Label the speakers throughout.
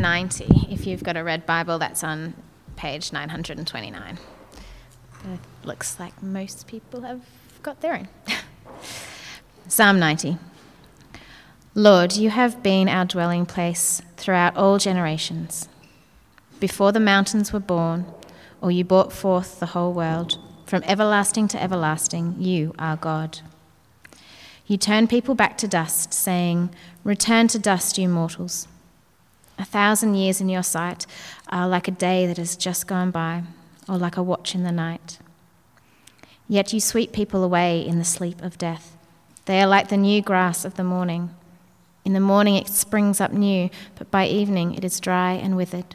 Speaker 1: Psalm 90. If you've got a red Bible, that's on page 929. It looks like most people have got their own. Psalm 90. Lord, you have been our dwelling place throughout all generations. Before the mountains were born, or you brought forth the whole world, from everlasting to everlasting, you are God. You turn people back to dust, saying, Return to dust, you mortals. A thousand years in your sight are like a day that has just gone by, or like a watch in the night. Yet you sweep people away in the sleep of death. They are like the new grass of the morning. In the morning it springs up new, but by evening it is dry and withered.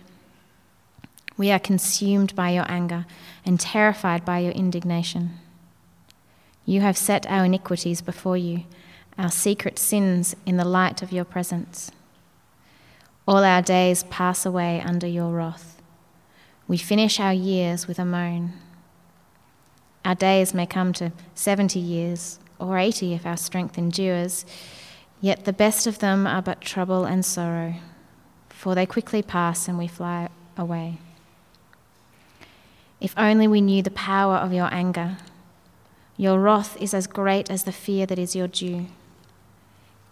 Speaker 1: We are consumed by your anger and terrified by your indignation. You have set our iniquities before you, our secret sins in the light of your presence. All our days pass away under your wrath. We finish our years with a moan. Our days may come to 70 years or 80 if our strength endures, yet the best of them are but trouble and sorrow, for they quickly pass and we fly away. If only we knew the power of your anger your wrath is as great as the fear that is your due.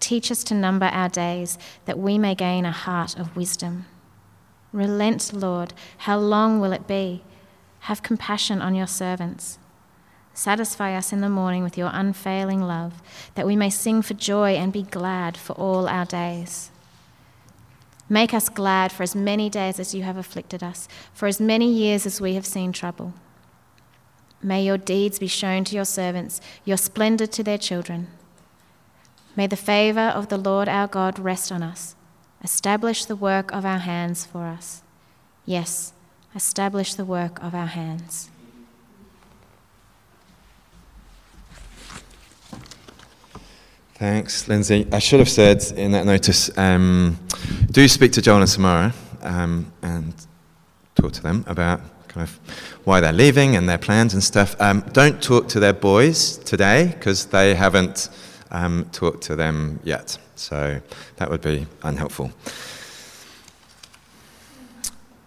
Speaker 1: Teach us to number our days, that we may gain a heart of wisdom. Relent, Lord, how long will it be? Have compassion on your servants. Satisfy us in the morning with your unfailing love, that we may sing for joy and be glad for all our days. Make us glad for as many days as you have afflicted us, for as many years as we have seen trouble. May your deeds be shown to your servants, your splendor to their children. May the favor of the Lord our God rest on us. Establish the work of our hands for us. Yes, establish the work of our hands.
Speaker 2: Thanks, Lindsay. I should have said in that notice um, do speak to Joel and Samara um, and talk to them about kind of why they're leaving and their plans and stuff. Um, don't talk to their boys today because they haven't um, talked to them yet. So that would be unhelpful.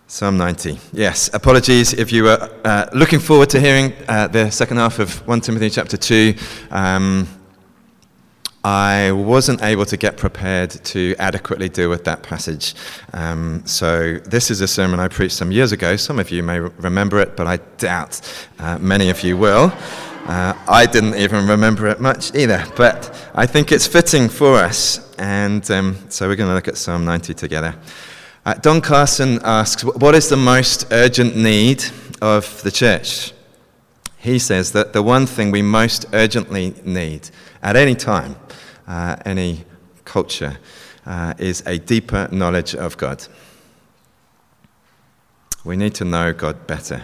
Speaker 2: Psalm 90. Yes, apologies if you were uh, looking forward to hearing uh, the second half of 1 Timothy chapter 2. Um, I wasn't able to get prepared to adequately deal with that passage. Um, so, this is a sermon I preached some years ago. Some of you may remember it, but I doubt uh, many of you will. Uh, I didn't even remember it much either, but I think it's fitting for us. And um, so, we're going to look at Psalm 90 together. Uh, Don Carson asks, What is the most urgent need of the church? He says that the one thing we most urgently need at any time uh, any culture uh, is a deeper knowledge of God. We need to know God better.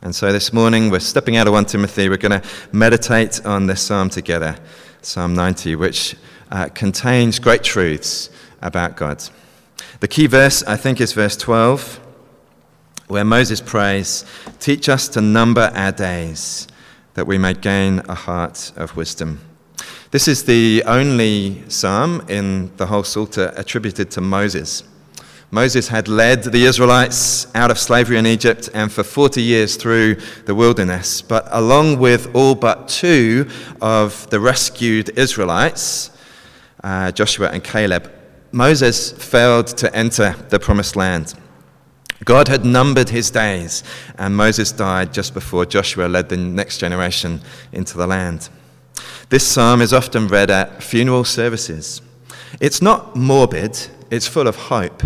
Speaker 2: And so this morning we're stepping out of 1 Timothy. We're going to meditate on this psalm together, Psalm 90, which uh, contains great truths about God. The key verse, I think, is verse 12, where Moses prays, Teach us to number our days, that we may gain a heart of wisdom. This is the only psalm in the whole Psalter attributed to Moses. Moses had led the Israelites out of slavery in Egypt and for 40 years through the wilderness. But along with all but two of the rescued Israelites, uh, Joshua and Caleb, Moses failed to enter the promised land. God had numbered his days, and Moses died just before Joshua led the next generation into the land. This psalm is often read at funeral services. It's not morbid, it's full of hope.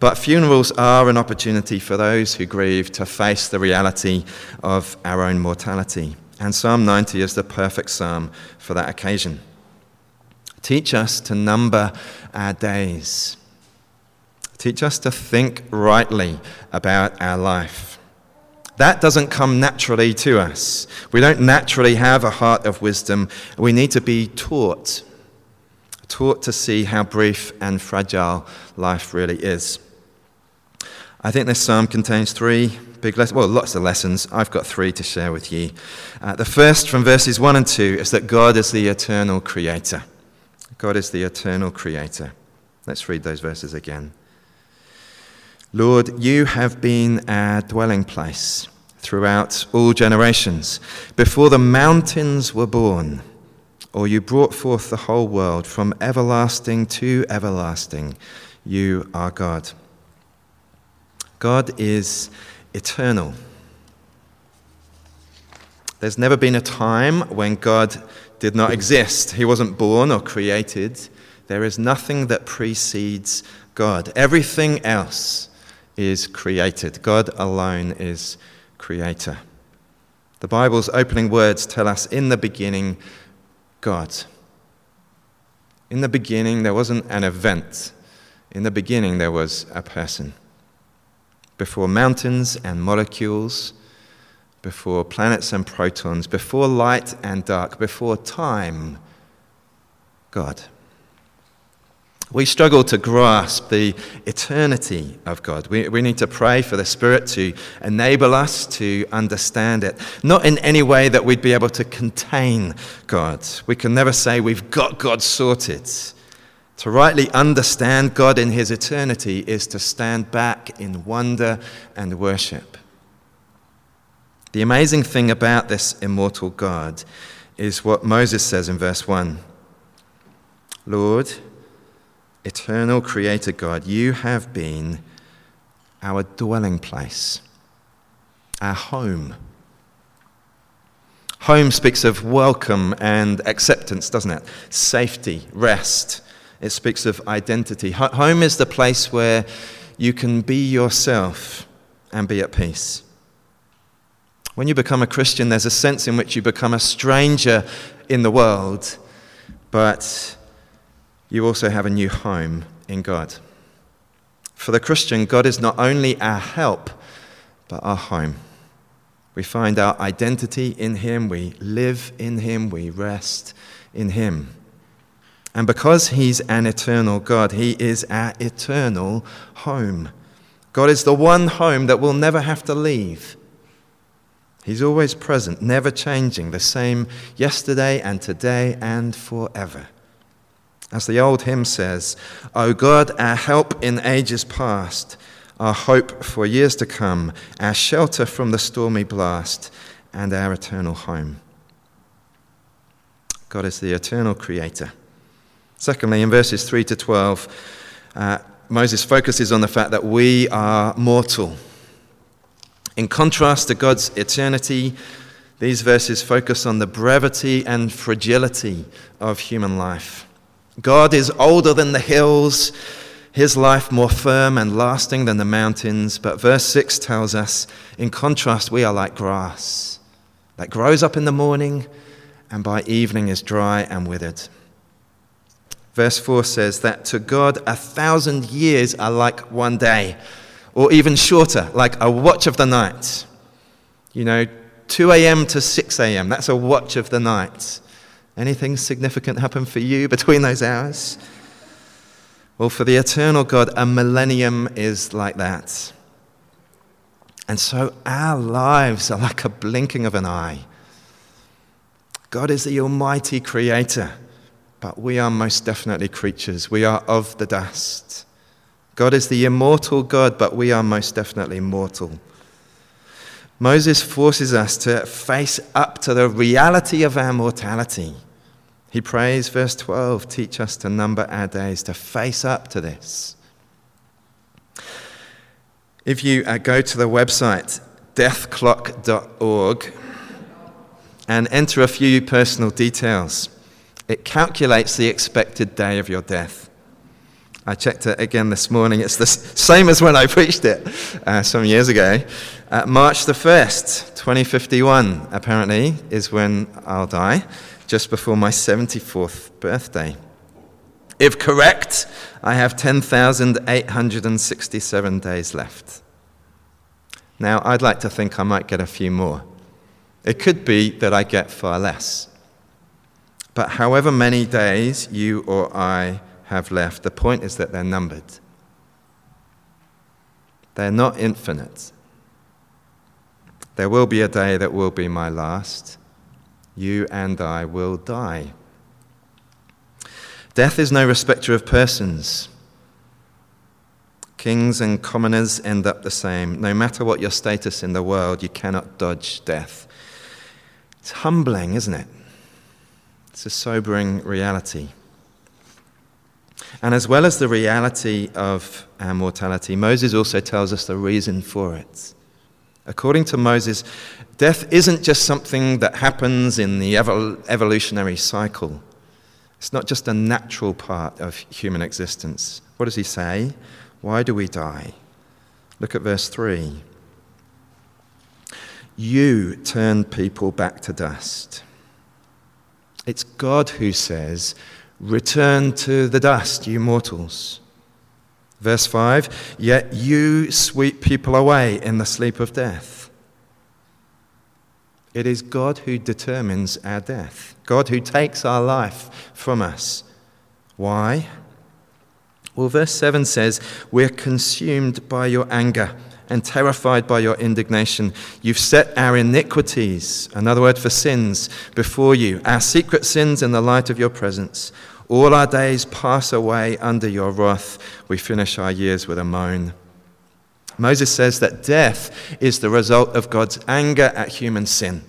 Speaker 2: But funerals are an opportunity for those who grieve to face the reality of our own mortality. And Psalm 90 is the perfect psalm for that occasion. Teach us to number our days. Teach us to think rightly about our life. That doesn't come naturally to us. We don't naturally have a heart of wisdom. We need to be taught, taught to see how brief and fragile life really is. I think this psalm contains three big lessons, well, lots of lessons. I've got three to share with you. Uh, the first, from verses 1 and 2, is that God is the eternal creator. God is the eternal creator. Let's read those verses again. Lord, you have been our dwelling place throughout all generations. Before the mountains were born, or you brought forth the whole world from everlasting to everlasting, you are God. God is eternal. There's never been a time when God did not exist. He wasn't born or created. There is nothing that precedes God. Everything else is created. God alone is creator. The Bible's opening words tell us in the beginning, God. In the beginning, there wasn't an event. In the beginning, there was a person. Before mountains and molecules, before planets and protons, before light and dark, before time, God. We struggle to grasp the eternity of God. We, we need to pray for the Spirit to enable us to understand it. Not in any way that we'd be able to contain God. We can never say we've got God sorted. To rightly understand God in His eternity is to stand back in wonder and worship. The amazing thing about this immortal God is what Moses says in verse 1 Lord, eternal creator God, you have been our dwelling place, our home. Home speaks of welcome and acceptance, doesn't it? Safety, rest. It speaks of identity. Home is the place where you can be yourself and be at peace. When you become a Christian, there's a sense in which you become a stranger in the world, but you also have a new home in God. For the Christian, God is not only our help, but our home. We find our identity in Him, we live in Him, we rest in Him. And because He's an eternal God, He is our eternal home. God is the one home that we'll never have to leave. He's always present, never changing, the same yesterday and today and forever. As the old hymn says, O God, our help in ages past, our hope for years to come, our shelter from the stormy blast, and our eternal home. God is the eternal creator. Secondly, in verses 3 to 12, uh, Moses focuses on the fact that we are mortal. In contrast to God's eternity, these verses focus on the brevity and fragility of human life. God is older than the hills, his life more firm and lasting than the mountains. But verse 6 tells us, in contrast, we are like grass that grows up in the morning and by evening is dry and withered. Verse 4 says that to God a thousand years are like one day or even shorter, like a watch of the night. You know, 2 a.m. to 6 a.m., that's a watch of the night. Anything significant happen for you between those hours? Well, for the eternal God, a millennium is like that. And so our lives are like a blinking of an eye. God is the Almighty Creator, but we are most definitely creatures. We are of the dust. God is the immortal God, but we are most definitely mortal. Moses forces us to face up to the reality of our mortality. He prays, verse 12, teach us to number our days, to face up to this. If you uh, go to the website deathclock.org and enter a few personal details, it calculates the expected day of your death. I checked it again this morning. It's the same as when I preached it uh, some years ago. Uh, March the 1st, 2051, apparently, is when I'll die, just before my 74th birthday. If correct, I have 10,867 days left. Now, I'd like to think I might get a few more. It could be that I get far less. But however many days you or I have left. The point is that they're numbered, they're not infinite. There will be a day that will be my last. You and I will die. Death is no respecter of persons. Kings and commoners end up the same. No matter what your status in the world, you cannot dodge death. It's humbling, isn't it? It's a sobering reality. And as well as the reality of our mortality, Moses also tells us the reason for it. According to Moses, death isn't just something that happens in the evolutionary cycle. It's not just a natural part of human existence. What does he say? Why do we die? Look at verse 3. You turn people back to dust. It's God who says, Return to the dust, you mortals. Verse 5 Yet you sweep people away in the sleep of death. It is God who determines our death, God who takes our life from us. Why? Well, verse 7 says, We're consumed by your anger and terrified by your indignation. You've set our iniquities, another word for sins, before you, our secret sins in the light of your presence. All our days pass away under your wrath. We finish our years with a moan. Moses says that death is the result of God's anger at human sin.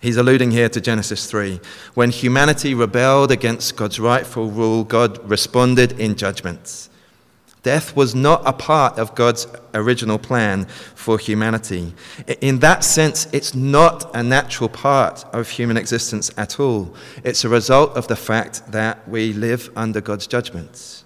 Speaker 2: He's alluding here to Genesis 3. When humanity rebelled against God's rightful rule, God responded in judgment. Death was not a part of God's original plan for humanity. In that sense, it's not a natural part of human existence at all. It's a result of the fact that we live under God's judgments.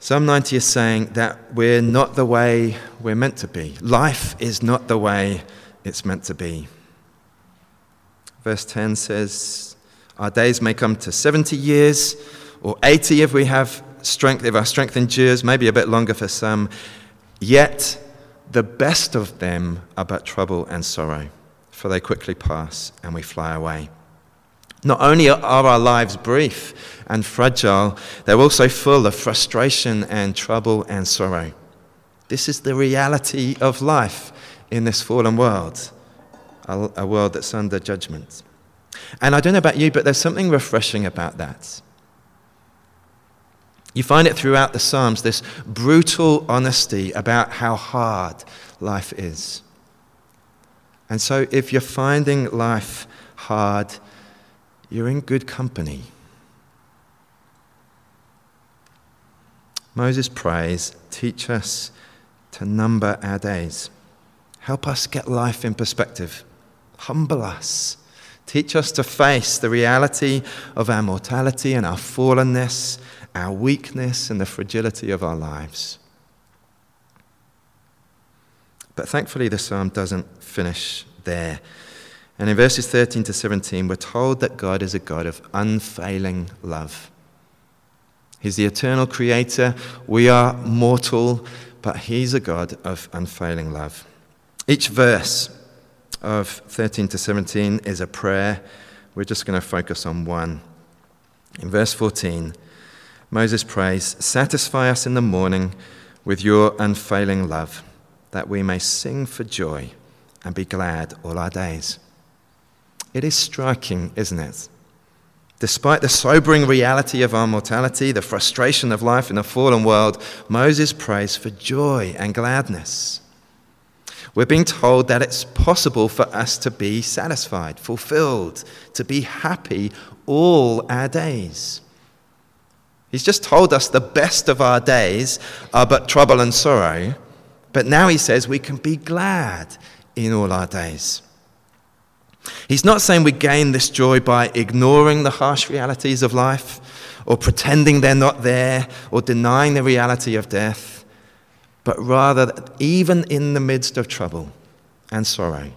Speaker 2: Psalm 90 is saying that we're not the way we're meant to be. Life is not the way it's meant to be. Verse 10 says, Our days may come to 70 years or 80 if we have strength, if our strength endures, maybe a bit longer for some. Yet the best of them are but trouble and sorrow, for they quickly pass and we fly away. Not only are our lives brief and fragile, they're also full of frustration and trouble and sorrow. This is the reality of life in this fallen world, a, world that's under judgment. And I don't know about you, but there's something refreshing about that. You find it throughout the Psalms, this brutal honesty about how hard life is. And so, if you're finding life hard, you're in good company. Moses prays, Teach us to number our days. Help us get life in perspective. Humble us. Teach us to face the reality of our mortality and our fallenness, our weakness, and the fragility of our lives. But thankfully, the psalm doesn't finish there. And in verses 13 to 17, we're told that God is a God of unfailing love. He's the eternal creator. We are mortal, but He's a God of unfailing love. Each verse of 13 to 17 is a prayer. We're just going to focus on one. In verse 14, Moses prays, Satisfy us in the morning with your unfailing love, that we may sing for joy and be glad all our days. It is striking, isn't it? Despite the sobering reality of our mortality, the frustration of life in a fallen world, Moses prays for joy and gladness. We're being told that it's possible for us to be satisfied, fulfilled, to be happy all our days. He's just told us the best of our days are but trouble and sorrow, but now he says we can be glad in all our days. He's not saying we gain this joy by ignoring the harsh realities of life or pretending they're not there or denying the reality of death, but rather even in the midst of trouble and sorrow,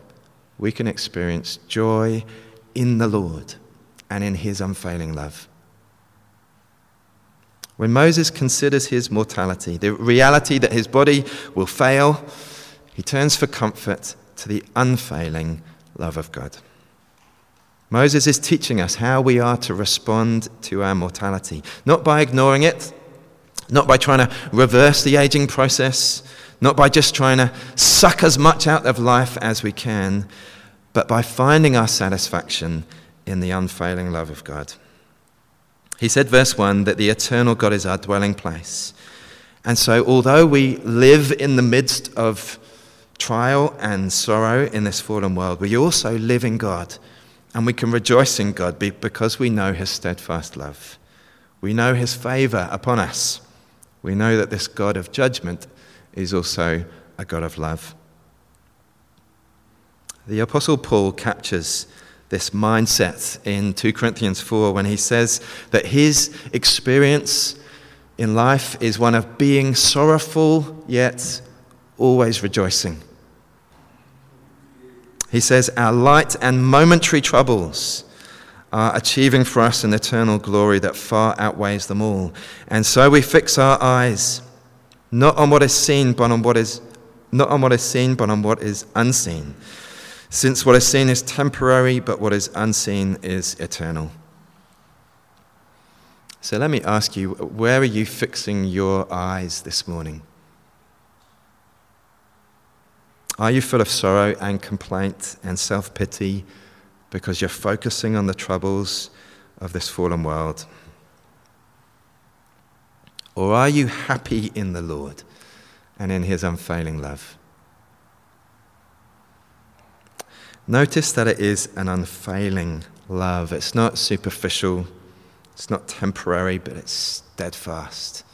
Speaker 2: we can experience joy in the Lord and in his unfailing love. When Moses considers his mortality, the reality that his body will fail, he turns for comfort to the unfailing love of God. Moses is teaching us how we are to respond to our mortality, not by ignoring it, not by trying to reverse the aging process, not by just trying to suck as much out of life as we can, but by finding our satisfaction in the unfailing love of God. He said, verse 1, that the eternal God is our dwelling place. And so, although we live in the midst of trial and sorrow in this fallen world, we also live in God. And we can rejoice in God because we know his steadfast love. We know his favor upon us. We know that this God of judgment is also a God of love. The Apostle Paul captures this mindset in 2 Corinthians 4 when he says that his experience in life is one of being sorrowful yet always rejoicing. He says, Our light and momentary troubles are achieving for us an eternal glory that far outweighs them all. And so we fix our eyes not on what is seen, but on what is not on what is seen, but on what is unseen. Since what is seen is temporary, but what is unseen is eternal. So let me ask you, where are you fixing your eyes this morning? Are you full of sorrow and complaint and self pity because you're focusing on the troubles of this fallen world? Or are you happy in the Lord and in his unfailing love? Notice that it is an unfailing love. It's not superficial, it's not temporary, but it's steadfast.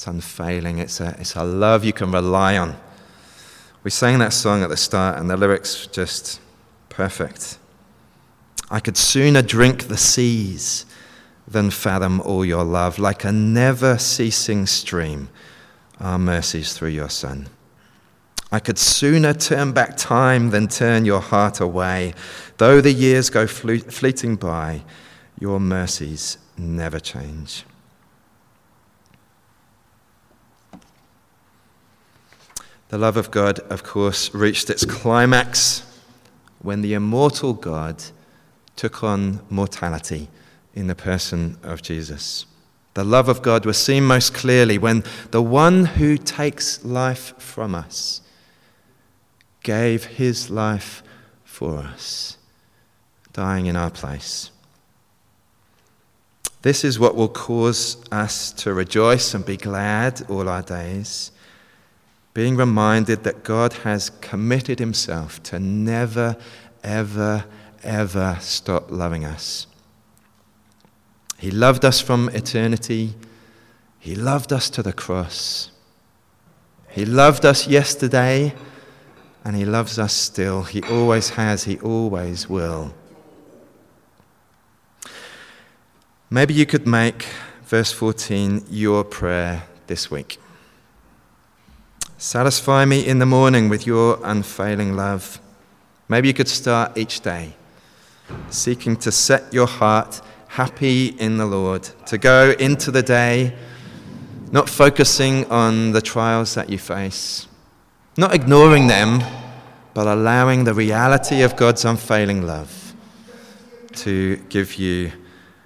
Speaker 2: It's unfailing. It's a, it's a love you can rely on. We sang that song at the start, and the lyrics just perfect. I could sooner drink the seas than fathom all your love, like a never ceasing stream, our mercies through your Son. I could sooner turn back time than turn your heart away. Though the years go fleeting by, your mercies never change. The love of God, of course, reached its climax when the immortal God took on mortality in the person of Jesus. The love of God was seen most clearly when the one who takes life from us gave his life for us, dying in our place. This is what will cause us to rejoice and be glad all our days, being reminded that God has committed himself to never, ever, ever stop loving us. He loved us from eternity. He loved us to the cross. He loved us yesterday and He loves us still. He always has, He always will. Maybe you could make verse 14 your prayer this week. Satisfy me in the morning with your unfailing love. Maybe you could start each day seeking to set your heart happy in the Lord, to go into the day not focusing on the trials that you face not ignoring them, but allowing the reality of God's unfailing love to give you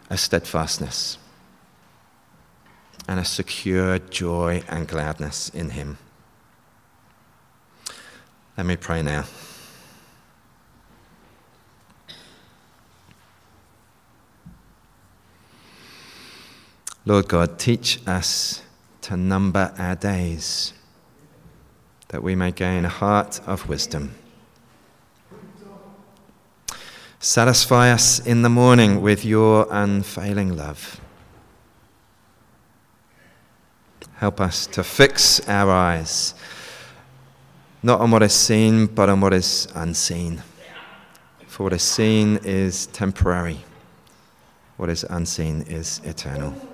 Speaker 2: a steadfastness and a secure joy and gladness in Him. Let me pray now. Lord God, teach us to number our days that we may gain a heart of wisdom. Satisfy us in the morning with your unfailing love. Help us to fix our eyes not on what is seen, but on what is unseen. For what is seen is temporary, what is unseen is eternal.